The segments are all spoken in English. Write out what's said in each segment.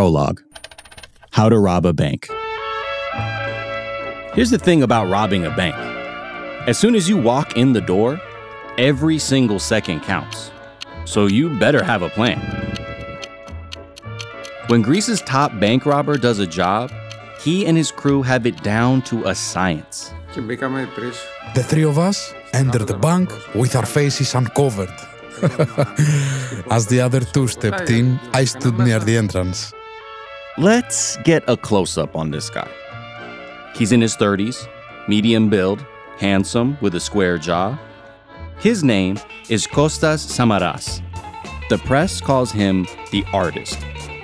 Prologue How to Rob a Bank. Here's the thing about robbing a bank as soon as you walk in the door, every single second counts. So you better have a plan. When Greece's top bank robber does a job, he and his crew have it down to a science. The three of us entered the bank with our faces uncovered. As the other two stepped in, I stood near the entrance. Let's get a close up on this guy. He's in his 30s, medium build, handsome with a square jaw. His name is Kostas Samaras. The press calls him the artist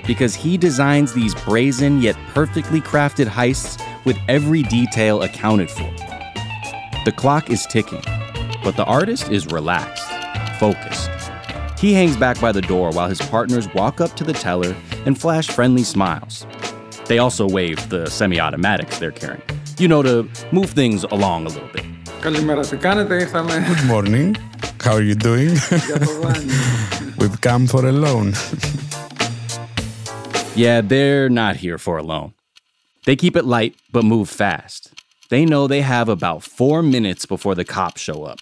because he designs these brazen yet perfectly crafted heists with every detail accounted for. The clock is ticking, but the artist is relaxed, focused. He hangs back by the door while his partners walk up to the teller and flash friendly smiles. They also wave the semi automatics they're carrying, you know, to move things along a little bit. Good morning. How are you doing? We've come for a loan. Yeah, they're not here for a loan. They keep it light, but move fast. They know they have about four minutes before the cops show up.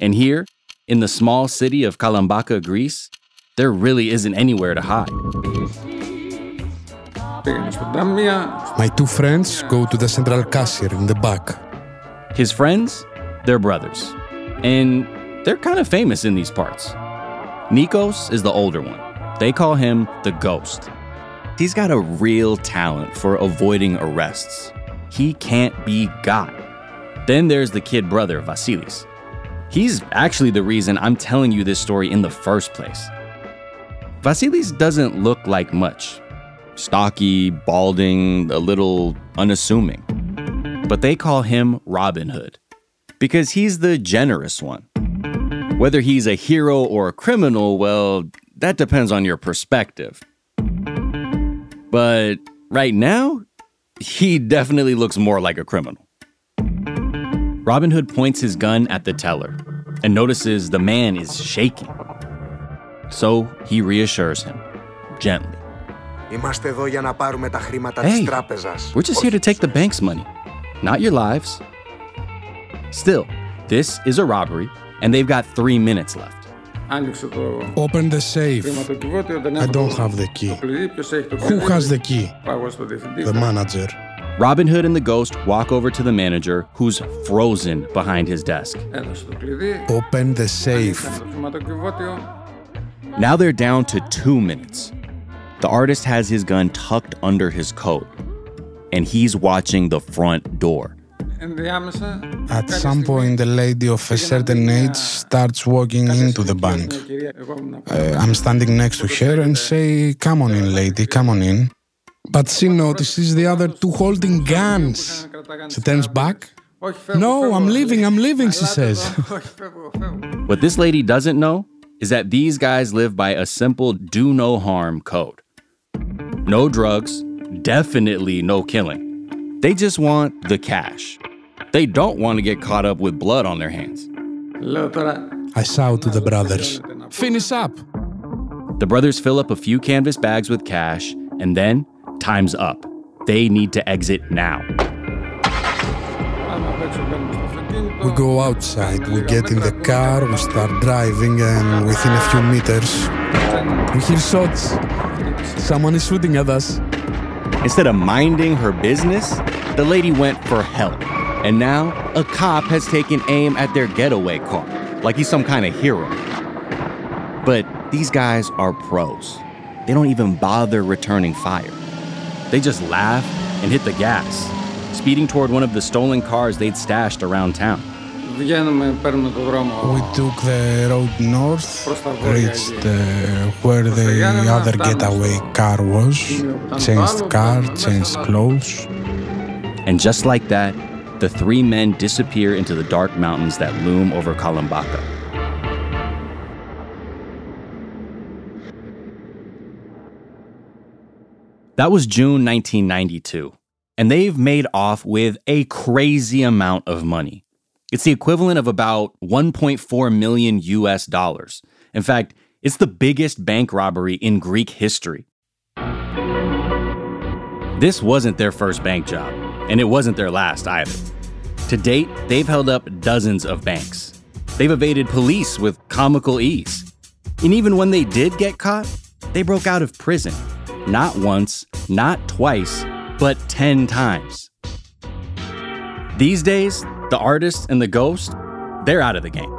And here, in the small city of Kalambaka, Greece, there really isn't anywhere to hide. My two friends go to the central cashier in the back. His friends, they're brothers. And they're kind of famous in these parts. Nikos is the older one. They call him the Ghost. He's got a real talent for avoiding arrests. He can't be got. Then there's the kid brother, Vasilis. He's actually the reason I'm telling you this story in the first place. Vasilis doesn't look like much stocky, balding, a little unassuming. But they call him Robin Hood because he's the generous one. Whether he's a hero or a criminal, well, that depends on your perspective. But right now, he definitely looks more like a criminal. Robin Hood points his gun at the teller and notices the man is shaking. So he reassures him, gently. Hey, we're just here to take the bank's money, not your lives. Still, this is a robbery, and they've got three minutes left. Open the safe. I don't have the key. Who has the key? The manager. Robin Hood and the ghost walk over to the manager, who's frozen behind his desk. Open the safe. Now they're down to two minutes. The artist has his gun tucked under his coat, and he's watching the front door. At some point, the lady of a certain age starts walking into the bank. Uh, I'm standing next to her and say, Come on in, lady, come on in. But she notices the other two holding guns. She turns back. No, I'm leaving, I'm leaving, she says. What this lady doesn't know is that these guys live by a simple do no harm code. No drugs, definitely no killing. They just want the cash. They don't want to get caught up with blood on their hands. I shout to the brothers, Finish up! The brothers fill up a few canvas bags with cash, and then time's up. They need to exit now. We go outside, we get in the car, we start driving, and within a few meters, we hear shots. Someone is shooting at us. Instead of minding her business, the lady went for help. And now, a cop has taken aim at their getaway car, like he's some kind of hero. But these guys are pros. They don't even bother returning fire. They just laugh and hit the gas, speeding toward one of the stolen cars they'd stashed around town. We took the road north, reached uh, where the other getaway car was, changed car, changed clothes. And just like that, the three men disappear into the dark mountains that loom over Kalambaka. That was June 1992, and they've made off with a crazy amount of money. It's the equivalent of about 1.4 million US dollars. In fact, it's the biggest bank robbery in Greek history. This wasn't their first bank job, and it wasn't their last either. To date, they've held up dozens of banks. They've evaded police with comical ease. And even when they did get caught, they broke out of prison. Not once, not twice, but 10 times. These days, the artist and the ghost, they're out of the game.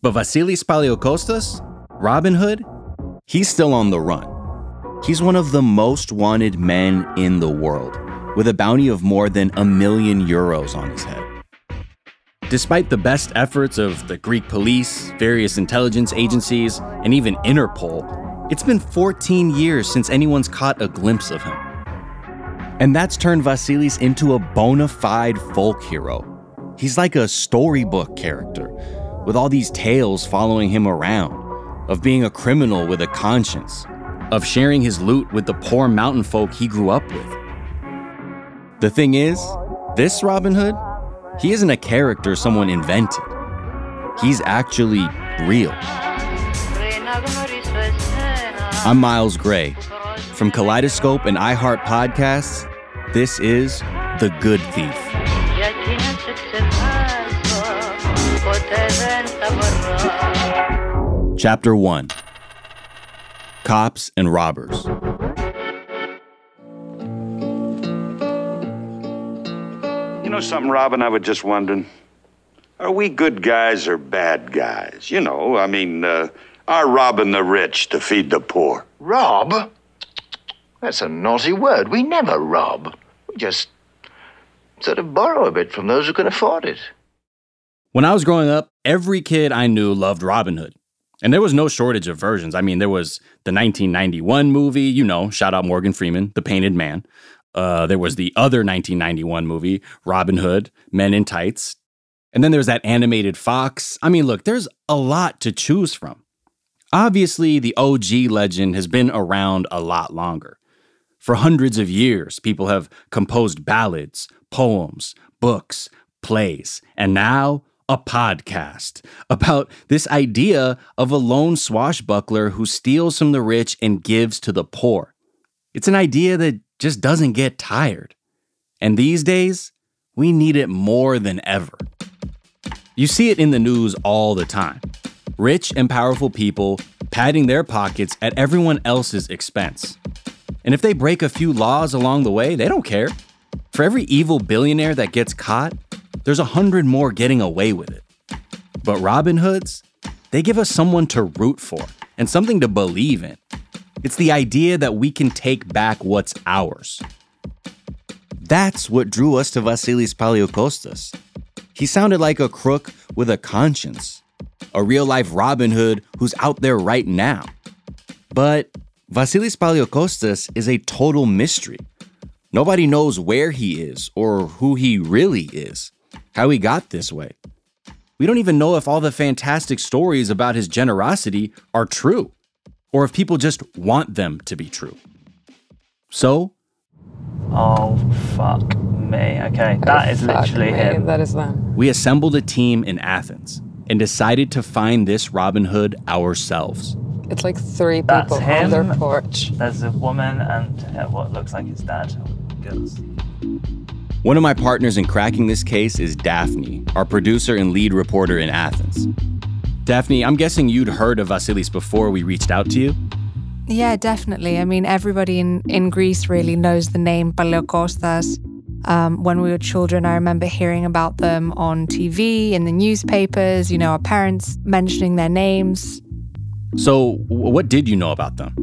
But Vasilis Paliokostas, Robin Hood, he's still on the run. He's one of the most wanted men in the world, with a bounty of more than a million euros on his head. Despite the best efforts of the Greek police, various intelligence agencies, and even Interpol, it's been 14 years since anyone's caught a glimpse of him. And that's turned Vasilis into a bona fide folk hero. He's like a storybook character, with all these tales following him around, of being a criminal with a conscience, of sharing his loot with the poor mountain folk he grew up with. The thing is, this Robin Hood, he isn't a character someone invented. He's actually real. I'm Miles Gray. From Kaleidoscope and iHeart Podcasts, this is The Good Thief. Chapter 1 Cops and Robbers. You know something, Robin? I was just wondering. Are we good guys or bad guys? You know, I mean, uh, are robbing the rich to feed the poor? Rob? That's a naughty word. We never rob. We just sort of borrow a bit from those who can afford it. When I was growing up, every kid I knew loved Robin Hood. And there was no shortage of versions. I mean, there was the 1991 movie, you know, shout out Morgan Freeman, The Painted Man. Uh, there was the other 1991 movie, Robin Hood, Men in Tights. And then there's that animated Fox. I mean, look, there's a lot to choose from. Obviously, the OG legend has been around a lot longer. For hundreds of years, people have composed ballads, poems, books, plays, and now a podcast about this idea of a lone swashbuckler who steals from the rich and gives to the poor. It's an idea that just doesn't get tired. And these days, we need it more than ever. You see it in the news all the time rich and powerful people padding their pockets at everyone else's expense. And if they break a few laws along the way, they don't care. For every evil billionaire that gets caught, there's a hundred more getting away with it. But Robin Hoods, they give us someone to root for and something to believe in. It's the idea that we can take back what's ours. That's what drew us to Vasilis Paliokostas. He sounded like a crook with a conscience, a real life Robin Hood who's out there right now. But Vasilis Paliokostas is a total mystery. Nobody knows where he is or who he really is, how he got this way. We don't even know if all the fantastic stories about his generosity are true, or if people just want them to be true. So, Oh, fuck me. Okay, that is Fuck literally me, him. That is them. we assembled a team in Athens and decided to find this Robin Hood ourselves. It's like three That's people on their porch. There's a woman and uh, what looks like his dad. Girls. One of my partners in cracking this case is Daphne, our producer and lead reporter in Athens. Daphne, I'm guessing you'd heard of Vasilis before we reached out to you. Yeah, definitely. I mean, everybody in, in Greece really knows the name Paleokostas. Um, when we were children, I remember hearing about them on TV, in the newspapers, you know, our parents mentioning their names. So, what did you know about them?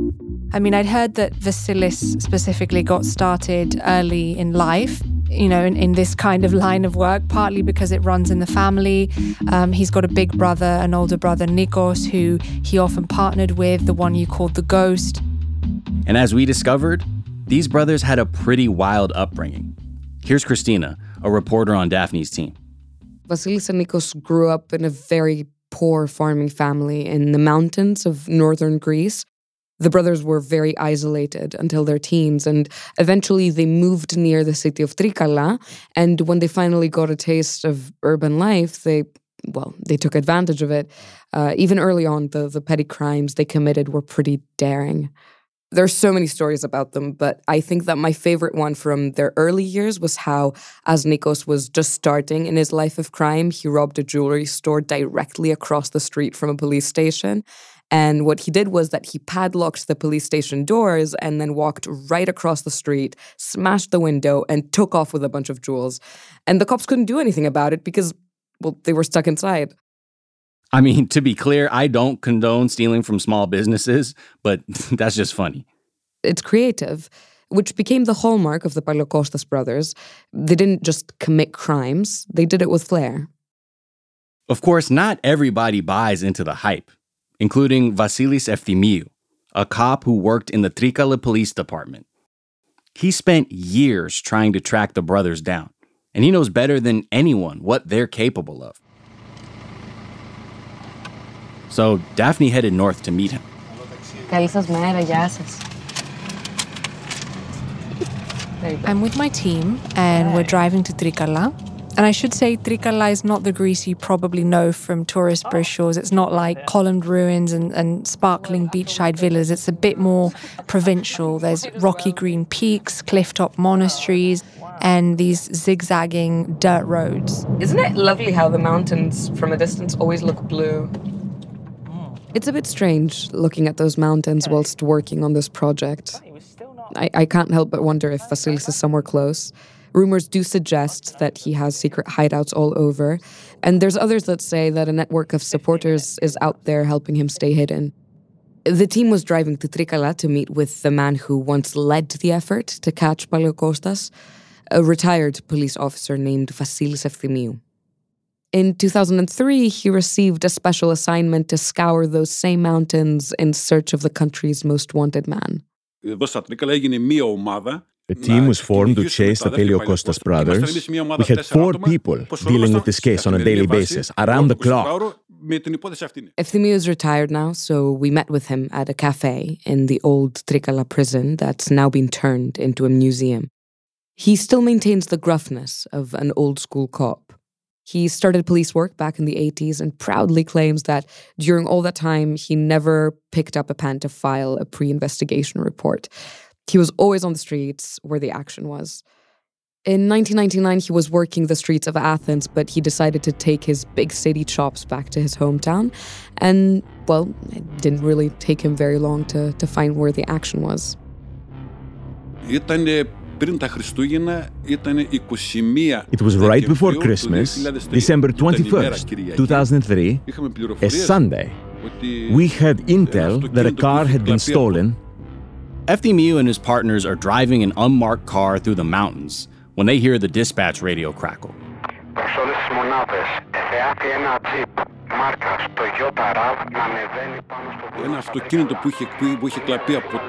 I mean, I'd heard that Vasilis specifically got started early in life, you know, in, in this kind of line of work, partly because it runs in the family. Um, he's got a big brother, an older brother, Nikos, who he often partnered with, the one you called the Ghost. And as we discovered, these brothers had a pretty wild upbringing. Here's Christina, a reporter on Daphne's team. Vasilis and Nikos grew up in a very poor farming family in the mountains of northern Greece. The brothers were very isolated until their teens, and eventually they moved near the city of Trikala. And when they finally got a taste of urban life, they well, they took advantage of it. Uh, even early on, the the petty crimes they committed were pretty daring. There's so many stories about them, but I think that my favorite one from their early years was how, as Nikos was just starting in his life of crime, he robbed a jewelry store directly across the street from a police station. And what he did was that he padlocked the police station doors and then walked right across the street, smashed the window, and took off with a bunch of jewels. And the cops couldn't do anything about it because, well, they were stuck inside. I mean, to be clear, I don't condone stealing from small businesses, but that's just funny. It's creative, which became the hallmark of the Paliokostas brothers. They didn't just commit crimes, they did it with flair. Of course, not everybody buys into the hype, including Vasilis Efthymiou, a cop who worked in the Trikala police department. He spent years trying to track the brothers down, and he knows better than anyone what they're capable of. So Daphne headed north to meet him. I'm with my team and we're driving to Trikala. And I should say, Trikala is not the Greece you probably know from tourist brochures. It's not like columned ruins and, and sparkling beachside villas. It's a bit more provincial. There's rocky green peaks, clifftop monasteries, and these zigzagging dirt roads. Isn't it lovely how the mountains from a distance always look blue? It's a bit strange looking at those mountains whilst working on this project. I, I can't help but wonder if Vasilis is somewhere close. Rumors do suggest that he has secret hideouts all over, and there's others that say that a network of supporters is out there helping him stay hidden. The team was driving to Trikala to meet with the man who once led the effort to catch Paleokostas, a retired police officer named Vasilis Efthymiou. In 2003, he received a special assignment to scour those same mountains in search of the country's most wanted man. A team was formed to chase the Paliokostas brothers. We had four people dealing with this case on a daily basis, around the clock. Efthymiou is retired now, so we met with him at a cafe in the old Trikala prison that's now been turned into a museum. He still maintains the gruffness of an old school cop, He started police work back in the 80s and proudly claims that during all that time, he never picked up a pen to file a pre investigation report. He was always on the streets where the action was. In 1999, he was working the streets of Athens, but he decided to take his big city chops back to his hometown. And, well, it didn't really take him very long to, to find where the action was. Ήταν It was right before Christmas, December 21st, 2003, a Sunday. We had intel that a car had been stolen. Efthymiou and his partners are driving an unmarked car through the mountains when they hear the dispatch radio crackle.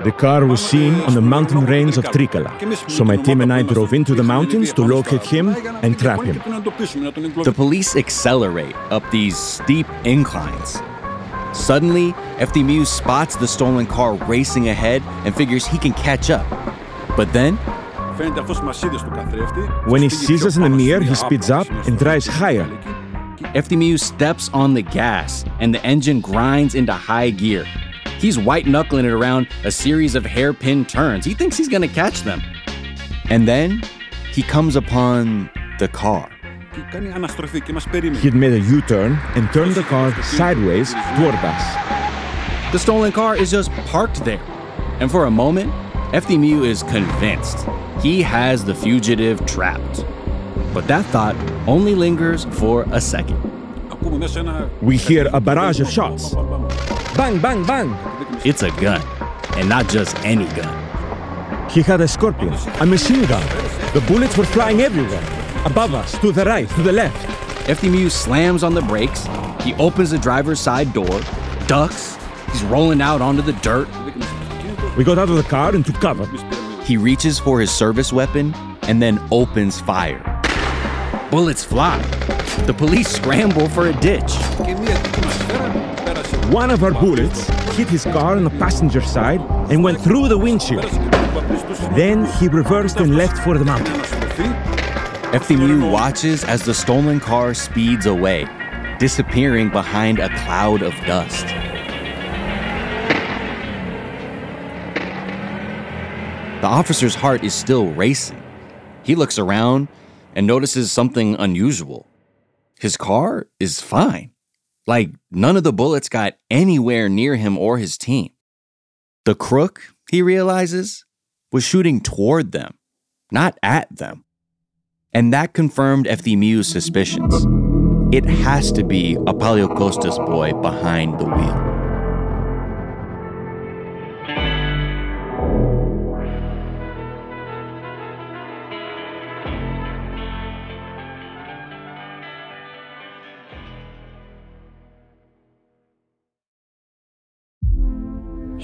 The car was seen on the mountain range of Trikala. So my team and I drove into the mountains to locate him and trap him. The police accelerate up these steep inclines. Suddenly, Efthymiou spots the stolen car racing ahead and figures he can catch up. But then When he sees us in the mirror, he speeds up and drives higher, Efthymiou steps on the gas and the engine grinds into high gear. He's white knuckling it around a series of hairpin turns. He thinks he's gonna catch them. And then he comes upon the car. He'd made a U turn and turned the car sideways toward us. The stolen car is just parked there. And for a moment, Efthymiou is convinced he has the fugitive trapped. But that thought only lingers for a second. We hear a barrage of shots. Bang, bang, bang! It's a gun, and not just any gun. He had a scorpion, a machine gun. The bullets were flying everywhere. Above us, to the right, to the left. Efthymiou slams on the brakes. He opens the driver's side door, ducks. He's rolling out onto the dirt. We got out of the car and took cover. He reaches for his service weapon and then opens fire. Bullets fly. The police scramble for a ditch. One of our bullets hit his car on the passenger side and went through the windshield. Then he reversed and left for the mountain. Efthymiou watches as the stolen car speeds away, disappearing behind a cloud of dust. The officer's heart is still racing. He looks around and notices something unusual. His car is fine. Like none of the bullets got anywhere near him or his team. The crook, he realizes, was shooting toward them, not at them. And that confirmed Efthymiou's suspicions. It has to be a Paliokostas boy behind the wheel.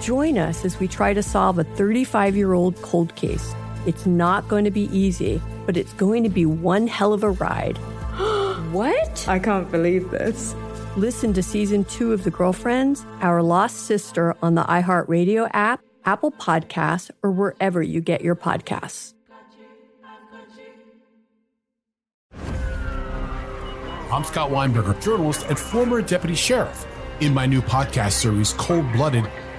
Join us as we try to solve a 35 year old cold case. It's not going to be easy, but it's going to be one hell of a ride. what? I can't believe this. Listen to season two of The Girlfriends, Our Lost Sister on the iHeartRadio app, Apple Podcasts, or wherever you get your podcasts. I'm Scott Weinberger, journalist and former deputy sheriff. In my new podcast series, Cold Blooded,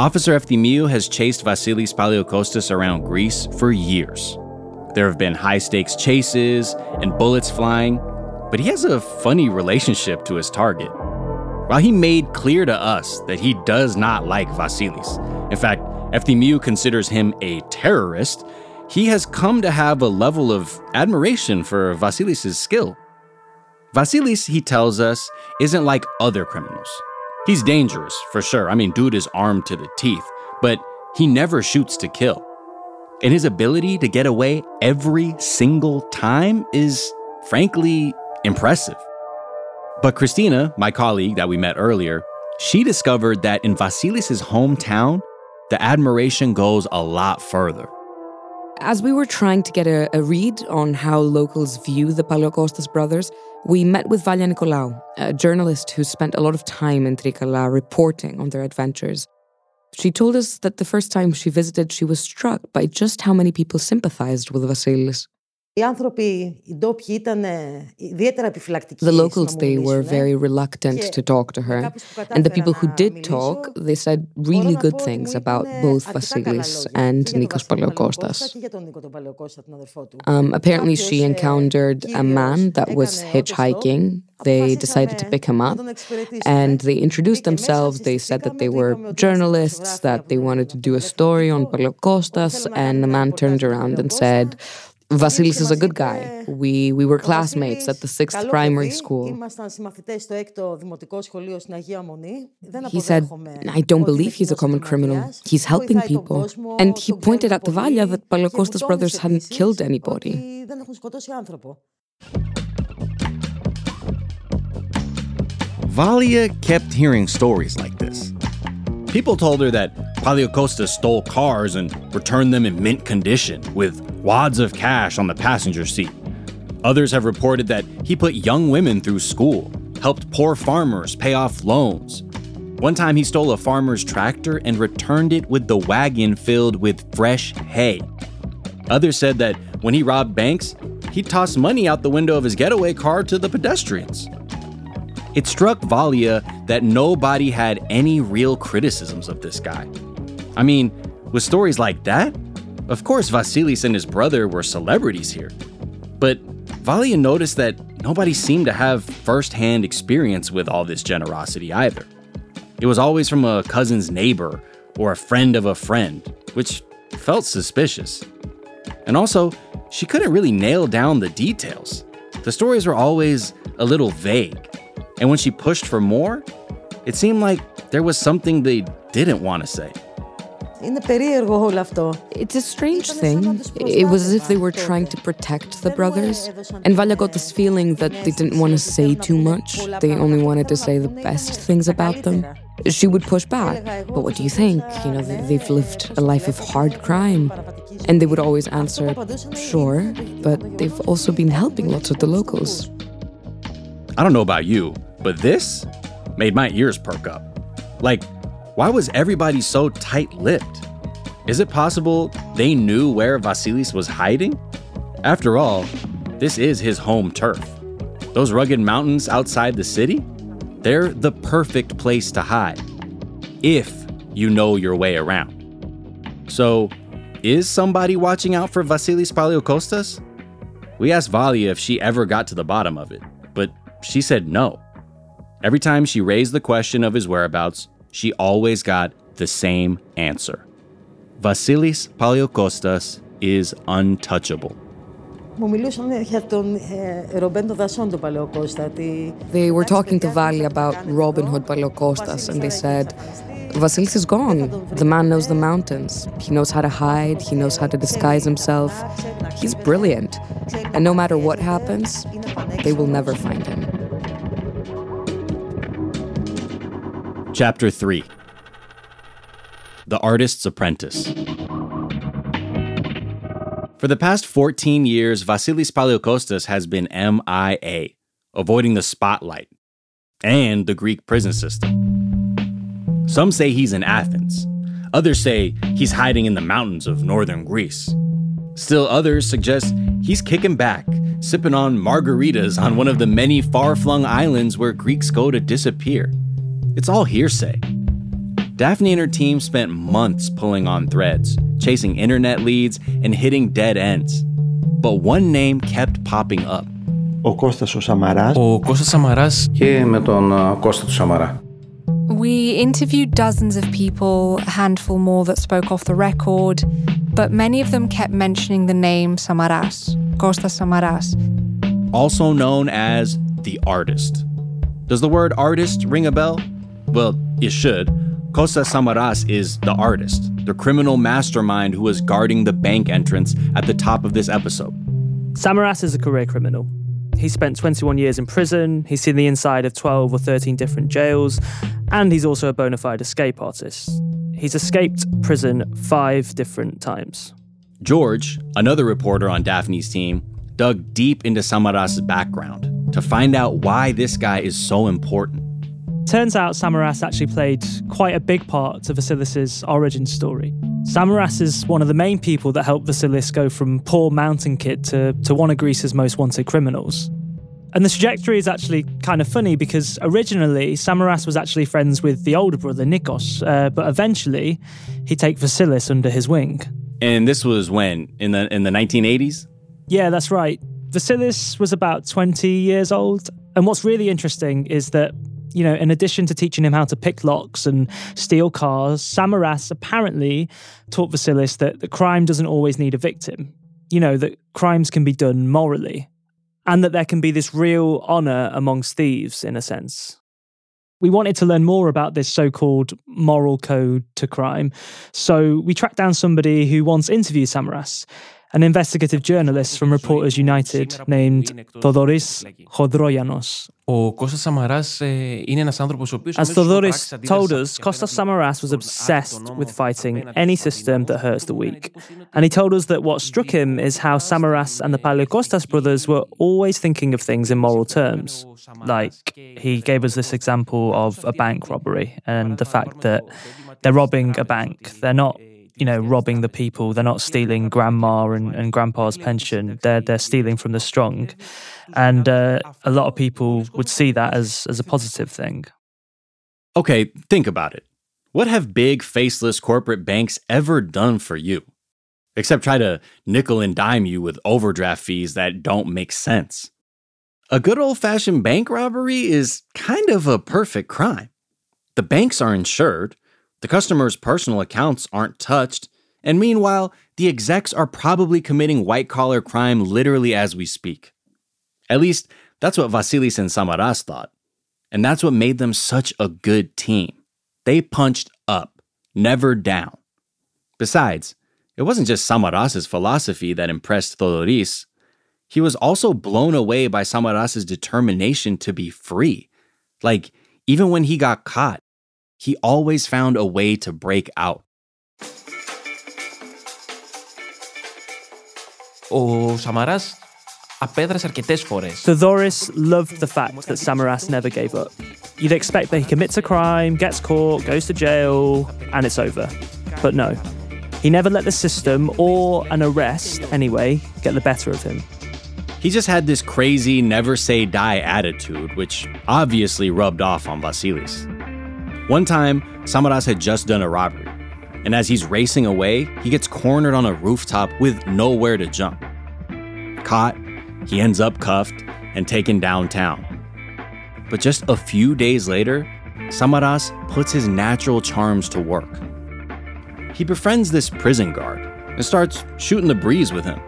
Officer Efthymiou has chased Vasilis Paliokostas around Greece for years. There have been high stakes chases and bullets flying, but he has a funny relationship to his target. While he made clear to us that he does not like Vasilis, in fact, Efthymiou considers him a terrorist, he has come to have a level of admiration for Vasilis' skill. Vasilis, he tells us, isn't like other criminals. He's dangerous, for sure. I mean, dude is armed to the teeth, but he never shoots to kill. And his ability to get away every single time is, frankly, impressive. But Christina, my colleague that we met earlier, she discovered that in Vasilis' hometown, the admiration goes a lot further. As we were trying to get a, a read on how locals view the Paleokostas brothers, we met with Valia Nicolaou, a journalist who spent a lot of time in Trikala reporting on their adventures. She told us that the first time she visited, she was struck by just how many people sympathized with Vasilis. Οι άνθρωποι, οι ντόπιοι ήταν ε, ιδιαίτερα επιφυλακτικοί. The στο locals, να μου they were μιλήσουν, ε. very reluctant to talk to her. And the people who did talk, they said really good things about both Vasilis and Nikos Paleokostas. Και για τον Νίκο τον Παλαιοκώστα, τον αδερφό του. Um, apparently, she encountered a man that was hitchhiking. They decided to pick him up and they introduced themselves. They said that they were journalists, that they wanted to do a story on Paleokostas. And the man turned around and said, Vasilis is a good guy. We, we were classmates at the sixth primary school. He said, I don't believe he's a common criminal. He's helping people. And he pointed out to Valia that Paliokostas brothers hadn't killed anybody. Valia kept hearing stories like this. People told her that Palio Costa stole cars and returned them in mint condition with wads of cash on the passenger seat. Others have reported that he put young women through school, helped poor farmers pay off loans. One time he stole a farmer's tractor and returned it with the wagon filled with fresh hay. Others said that when he robbed banks, he tossed money out the window of his getaway car to the pedestrians. It struck Valia that nobody had any real criticisms of this guy. I mean, with stories like that, of course Vasilis and his brother were celebrities here. But Valia noticed that nobody seemed to have firsthand experience with all this generosity either. It was always from a cousin's neighbor or a friend of a friend, which felt suspicious. And also, she couldn't really nail down the details. The stories were always a little vague. And when she pushed for more, it seemed like there was something they didn't want to say. It's a strange thing. It was as if they were trying to protect the brothers. And Valia got this feeling that they didn't want to say too much. They only wanted to say the best things about them. She would push back. But what do you think? You know, they've lived a life of hard crime. And they would always answer, sure, but they've also been helping lots of the locals. I don't know about you, but this made my ears perk up. Like, why was everybody so tight lipped? Is it possible they knew where Vasilis was hiding? After all, this is his home turf. Those rugged mountains outside the city, they're the perfect place to hide. If you know your way around. So, is somebody watching out for Vasilis Paliokostas? We asked Valia if she ever got to the bottom of it, but she said no. Every time she raised the question of his whereabouts, she always got the same answer Vasilis Paliokostas is untouchable. They were talking to Vali about Robin Hood Paliokostas and they said, Vasilis is gone. The man knows the mountains. He knows how to hide. He knows how to disguise himself. He's brilliant. And no matter what happens, they will never find him. Chapter 3 The Artist's Apprentice. For the past 14 years, Vasilis Paliokostas has been MIA, avoiding the spotlight and the Greek prison system. Some say he's in Athens. Others say he's hiding in the mountains of northern Greece. Still others suggest he's kicking back, sipping on margaritas on one of the many far flung islands where Greeks go to disappear. It's all hearsay. Daphne and her team spent months pulling on threads, chasing internet leads, and hitting dead ends. But one name kept popping up. Ο Κώστας ο Σαμαράς. Ο Κώστας Σαμαράς. Και με τον Κώστα του Σαμαρά. We interviewed dozens of people, a handful more that spoke off the record, but many of them kept mentioning the name Samaras, Kostas Samaras. Also known as the artist. Does the word artist ring a bell? Well, it should. Kostas Samaras is the artist, the criminal mastermind who was guarding the bank entrance at the top of this episode. Samaras is a career criminal. He spent 21 years in prison, he's seen the inside of 12 or 13 different jails, and he's also a bona fide escape artist. He's escaped prison five different times. George, another reporter on Daphne's team, dug deep into Samaras' background to find out why this guy is so important. Turns out Samaras actually played quite a big part to Vasilis' origin story. Samaras is one of the main people that helped Vasilis go from poor mountain kid to, to one of Greece's most wanted criminals. And the trajectory is actually kind of funny because originally Samaras was actually friends with the older brother Nikos, uh, but eventually he take Vasilis under his wing. And this was when in the in the 1980s. Yeah, that's right. Vasilis was about 20 years old, and what's really interesting is that you know, in addition to teaching him how to pick locks and steal cars, Samaras apparently taught Vasilis that the crime doesn't always need a victim. You know, that crimes can be done morally and that there can be this real honor amongst thieves, in a sense. We wanted to learn more about this so called moral code to crime, so we tracked down somebody who once interviewed Samaras an investigative journalist from Reporters United named Thodoris Chondrogiannos. As Thodoris told us, Kostas Samaras was obsessed with fighting any system that hurts the weak. And he told us that what struck him is how Samaras and the Paliokostas brothers were always thinking of things in moral terms. Like, he gave us this example of a bank robbery and the fact that they're robbing a bank. They're not you know, robbing the people. They're not stealing grandma and, and grandpa's pension. They're they're stealing from the strong, and uh, a lot of people would see that as as a positive thing. Okay, think about it. What have big faceless corporate banks ever done for you? Except try to nickel and dime you with overdraft fees that don't make sense. A good old fashioned bank robbery is kind of a perfect crime. The banks are insured, the customer's personal accounts aren't touched, and meanwhile, the execs are probably committing white collar crime literally as we speak. At least, that's what Vasilis and Samaras thought. And that's what made them such a good team. They punched up, never down. Besides, it wasn't just Samaras' philosophy that impressed Thodoris. He was also blown away by Samaras' determination to be free. Like, even when he got caught, he always found a way to break out. Ο Σαμαράς απέδρασε αρκετές φορές. Thodoris loved the fact that Samaras never gave up. You'd expect that he commits a crime, gets caught, goes to jail, and it's over. But no. He never let the system, or an arrest anyway, get the better of him. He just had this crazy never say die attitude, which obviously rubbed off on Vasilis. One time, Samaras had just done a robbery, and as he's racing away, he gets cornered on a rooftop with nowhere to jump. Caught, he ends up cuffed and taken downtown. But just a few days later, Samaras puts his natural charms to work. He befriends this prison guard and starts shooting the breeze with him.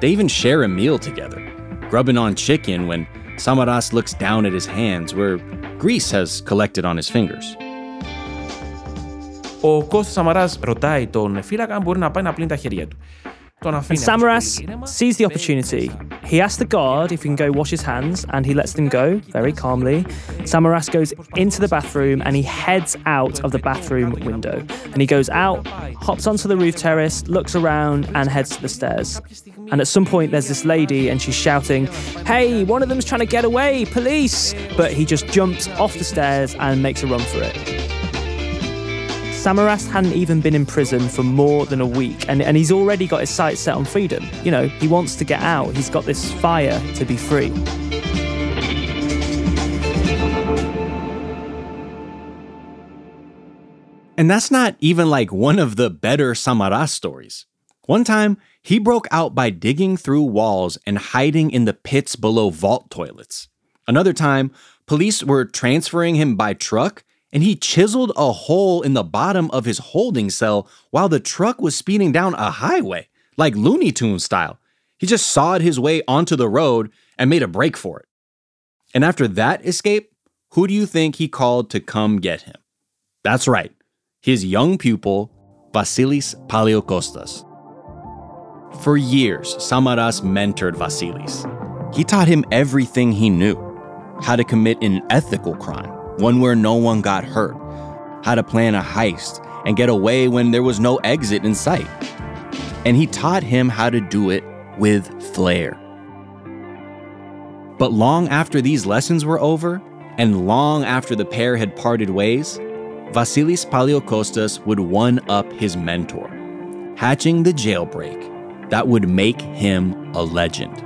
They even share a meal together, grubbing on chicken when Samaras looks down at his hands where grease has collected on his fingers. Ο Κώστας Σαμαράς ρωτάει τον φύλακα αν μπορεί να πάει να πλύνει τα χέρια του. Τον And αφήνει Samaras sees the opportunity. He asks the guard if he can go wash his hands, and he lets them go very calmly. Samaras goes into the bathroom and he heads out of the bathroom window. And he goes out, hops onto the roof terrace, looks around, and heads to the stairs. And at some point, there's this lady, and she's shouting, Hey, one of them's trying to get away, police! But he just jumps off the stairs and makes a run for it. Samaras hadn't even been in prison for more than a week, and, and he's already got his sights set on freedom. You know, he wants to get out, he's got this fire to be free. And that's not even like one of the better Samaras stories. One time, he broke out by digging through walls and hiding in the pits below vault toilets. Another time, police were transferring him by truck and he chiseled a hole in the bottom of his holding cell while the truck was speeding down a highway, like Looney Tunes style. He just sawed his way onto the road and made a break for it. And after that escape, who do you think he called to come get him? That's right, his young pupil, Vasilis Paliokostas. For years, Samaras mentored Vasilis. He taught him everything he knew how to commit an ethical crime, one where no one got hurt, how to plan a heist and get away when there was no exit in sight. And he taught him how to do it with flair. But long after these lessons were over, and long after the pair had parted ways, Vasilis Paliokostas would one up his mentor, hatching the jailbreak that would make him a legend.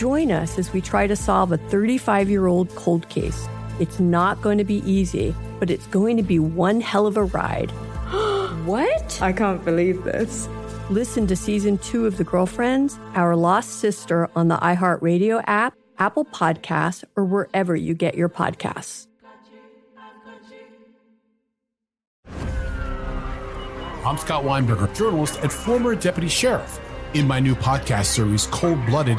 Join us as we try to solve a 35 year old cold case. It's not going to be easy, but it's going to be one hell of a ride. what? I can't believe this. Listen to season two of The Girlfriends, Our Lost Sister on the iHeartRadio app, Apple Podcasts, or wherever you get your podcasts. I'm Scott Weinberger, journalist and former deputy sheriff. In my new podcast series, Cold Blooded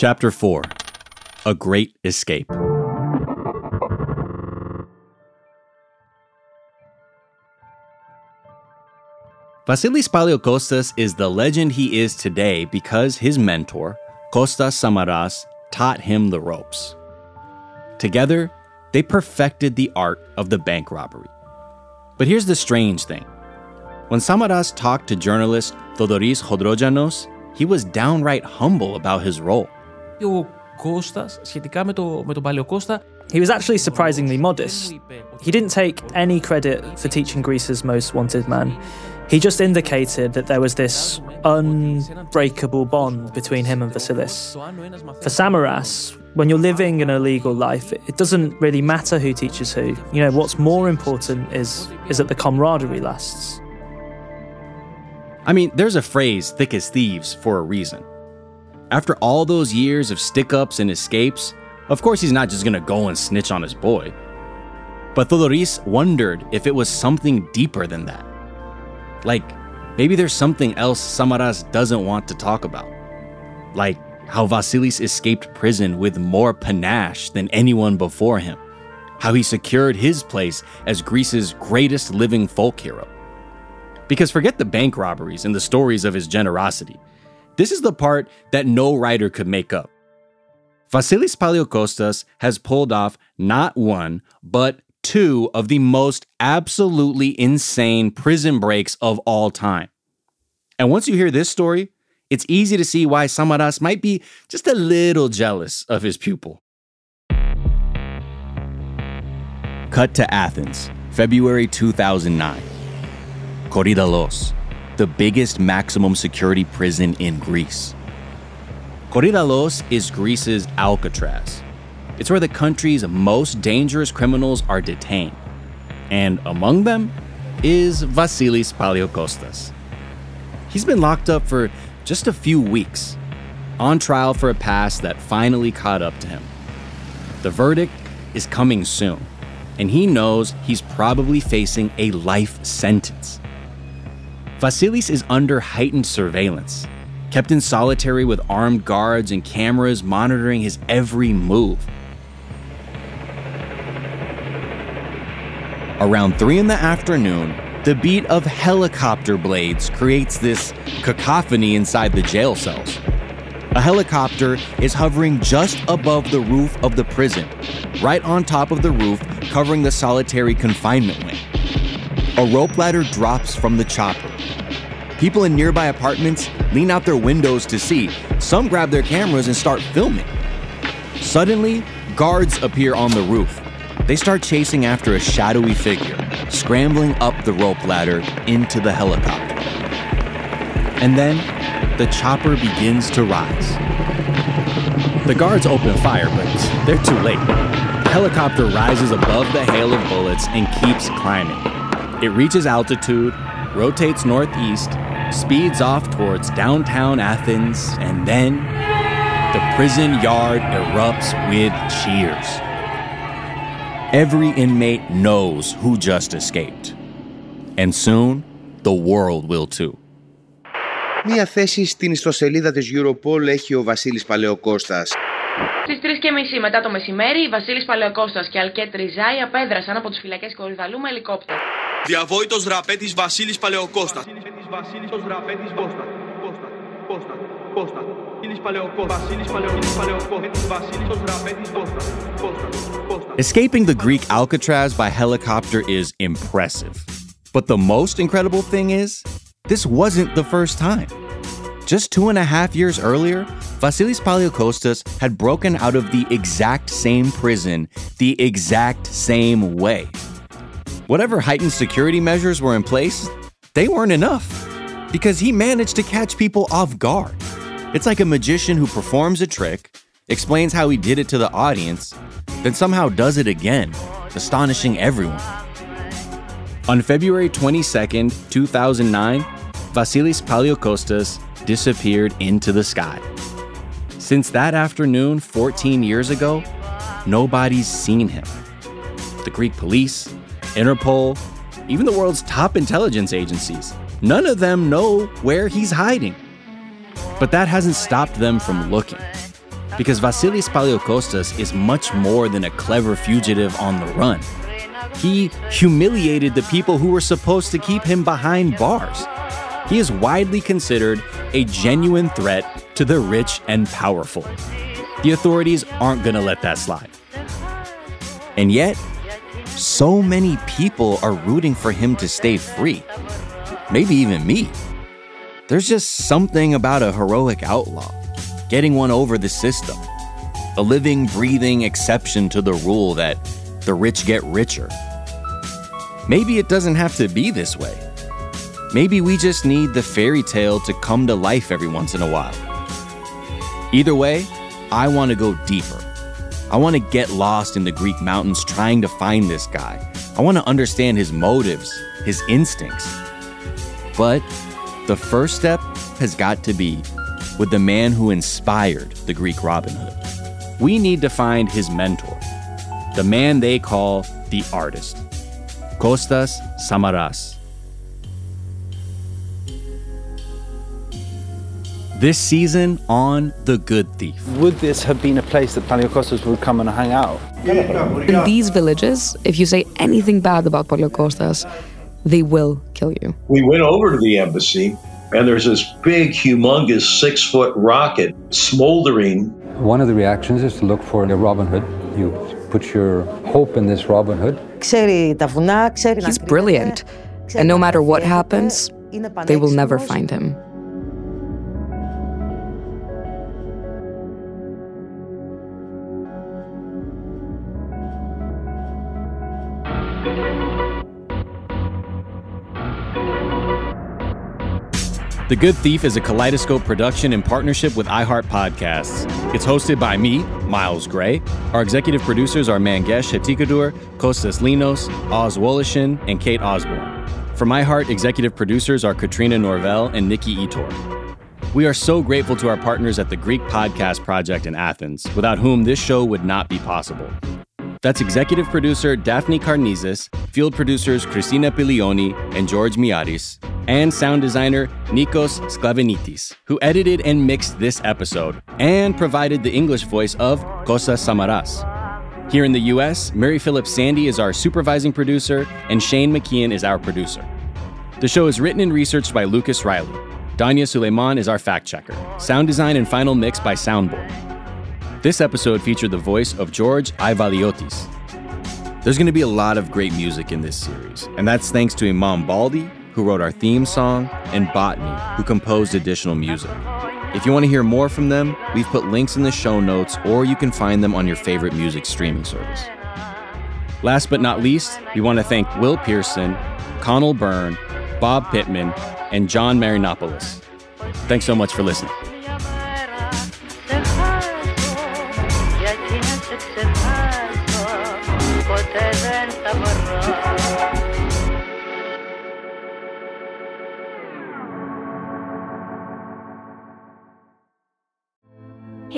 Chapter 4 A Great Escape. Vasilis Paliokostas is the legend he is today because his mentor, Kostas Samaras, taught him the ropes. Together, they perfected the art of the bank robbery. But here's the strange thing. When Samaras talked to journalist Thodoris Chondrogiannos, he was downright humble about his role Ο Κώστας, σχετικά με, το, με τον Παλαιοκώστα, He was actually surprisingly modest. He didn't take any credit for teaching Greece's most wanted man. He just indicated that there was this unbreakable bond between him and Vasilis. For Samaras, when you're living an illegal life, it doesn't really matter who teaches who. You know, what's more important is is that the camaraderie lasts. I mean, there's a phrase, thick as thieves, for a reason. After all those years of stick ups and escapes, of course he's not just gonna go and snitch on his boy. But Thodoris wondered if it was something deeper than that. Like, maybe there's something else Samaras doesn't want to talk about. Like how Vasilis escaped prison with more panache than anyone before him. How he secured his place as Greece's greatest living folk hero. Because forget the bank robberies and the stories of his generosity. This is the part that no writer could make up. Vasilis Paliokostas has pulled off not one, but two of the most absolutely insane prison breaks of all time. And once you hear this story, it's easy to see why Samaras might be just a little jealous of his pupil. Cut to Athens, February 2009. Korydallos, the biggest maximum security prison in Greece. Korydallos is Greece's Alcatraz. It's where the country's most dangerous criminals are detained. And among them is Vasilis Paliokostas. He's been locked up for just a few weeks, on trial for a past that finally caught up to him. The verdict is coming soon, and he knows he's probably facing a life sentence. Vasilis is under heightened surveillance, kept in solitary with armed guards and cameras monitoring his every move. Around 3 in the afternoon, the beat of helicopter blades creates this cacophony inside the jail cells. A helicopter is hovering just above the roof of the prison, right on top of the roof covering the solitary confinement wing. A rope ladder drops from the chopper. People in nearby apartments lean out their windows to see. Some grab their cameras and start filming. Suddenly, guards appear on the roof. They start chasing after a shadowy figure, scrambling up the rope ladder into the helicopter. And then, the chopper begins to rise. The guards open fire, but they're too late. The helicopter rises above the hail of bullets and keeps climbing. It reaches altitude, rotates northeast, speeds off towards downtown Athens, and then the prison yard erupts with cheers. Every inmate knows who just escaped. And soon, the world will too. Μία θέση στην ιστοσελίδα της Europol έχει ο Βασίλης Παλαιοκώστας. Στι 3 και μισή μετά το μεσημέρι, Βασίλη Παλαιοκώστα και Αλκέτ Ριζάη απέδρασαν από τι φυλακέ Κορυδαλού με ελικόπτερο. Διαβόητος ραπέτης Βασίλης Παλαιοκώστας. Βασίλης Escaping the Greek Alcatraz by helicopter is impressive. But the most incredible thing is, this wasn't the first time. Just two and a half years earlier, Vasilis Paliokostas had broken out of the exact same prison the exact same way. Whatever heightened security measures were in place, they weren't enough because he managed to catch people off guard. It's like a magician who performs a trick, explains how he did it to the audience, then somehow does it again, astonishing everyone. On February 22nd, 2009, Vasilis Paliokostas disappeared into the sky. Since that afternoon 14 years ago, nobody's seen him. The Greek police, Interpol, even the world's top intelligence agencies, none of them know where he's hiding. But that hasn't stopped them from looking. Because Vasilis Paliokostas is much more than a clever fugitive on the run. He humiliated the people who were supposed to keep him behind bars. He is widely considered a genuine threat to the rich and powerful. The authorities aren't going to let that slide. And yet, so many people are rooting for him to stay free. Maybe even me. There's just something about a heroic outlaw, getting one over the system. A living, breathing exception to the rule that the rich get richer. Maybe it doesn't have to be this way. Maybe we just need the fairy tale to come to life every once in a while. Either way, I want to go deeper. I want to get lost in the Greek mountains trying to find this guy. I want to understand his motives, his instincts. But the first step has got to be with the man who inspired the Greek Robin Hood. We need to find his mentor, the man they call the artist, Kostas Samaras. This season on The Good Thief. Would this have been a place that Paliokostas would come and hang out? In these villages, if you say anything bad about Paliokostas, they will kill you. We went over to the embassy, and there's this big, humongous six foot rocket smoldering. One of the reactions is to look for a Robin Hood. You put your hope in this Robin Hood. He's brilliant. And no matter what happens, they will never find him. The Good Thief is a kaleidoscope production in partnership with iHeart Podcasts. It's hosted by me, Miles Gray. Our executive producers are Mangesh Hattikudur, Kostas Linos, Oz Woloshyn, and Kate Osborne. From iHeart, executive producers are Katrina Norvell and Nikki Ettore. We are so grateful to our partners at the Greek Podcast Project in Athens, without whom this show would not be possible. That's executive producer Daphne Karnizis, field producers Christina Pilioni and George Miaris, and sound designer Nikos Sklavenitis, who edited and mixed this episode and provided the English voice of Kostas Samaras. Here in the US, Mary Phillips Sandy is our supervising producer, and Shane McKeon is our producer. The show is written and researched by Lucas Riley. Danya Suleiman is our fact checker. Sound design and final mix by Soundboard. This episode featured the voice of George Ivaliotis. There's going to be a lot of great music in this series, and that's thanks to Imam Baldi, who wrote our theme song, and Botany, who composed additional music. If you want to hear more from them, we've put links in the show notes, or you can find them on your favorite music streaming service. Last but not least, we want to thank Will Pearson, Connell Byrne, Bob Pittman, and John Marinopoulos. Thanks so much for listening.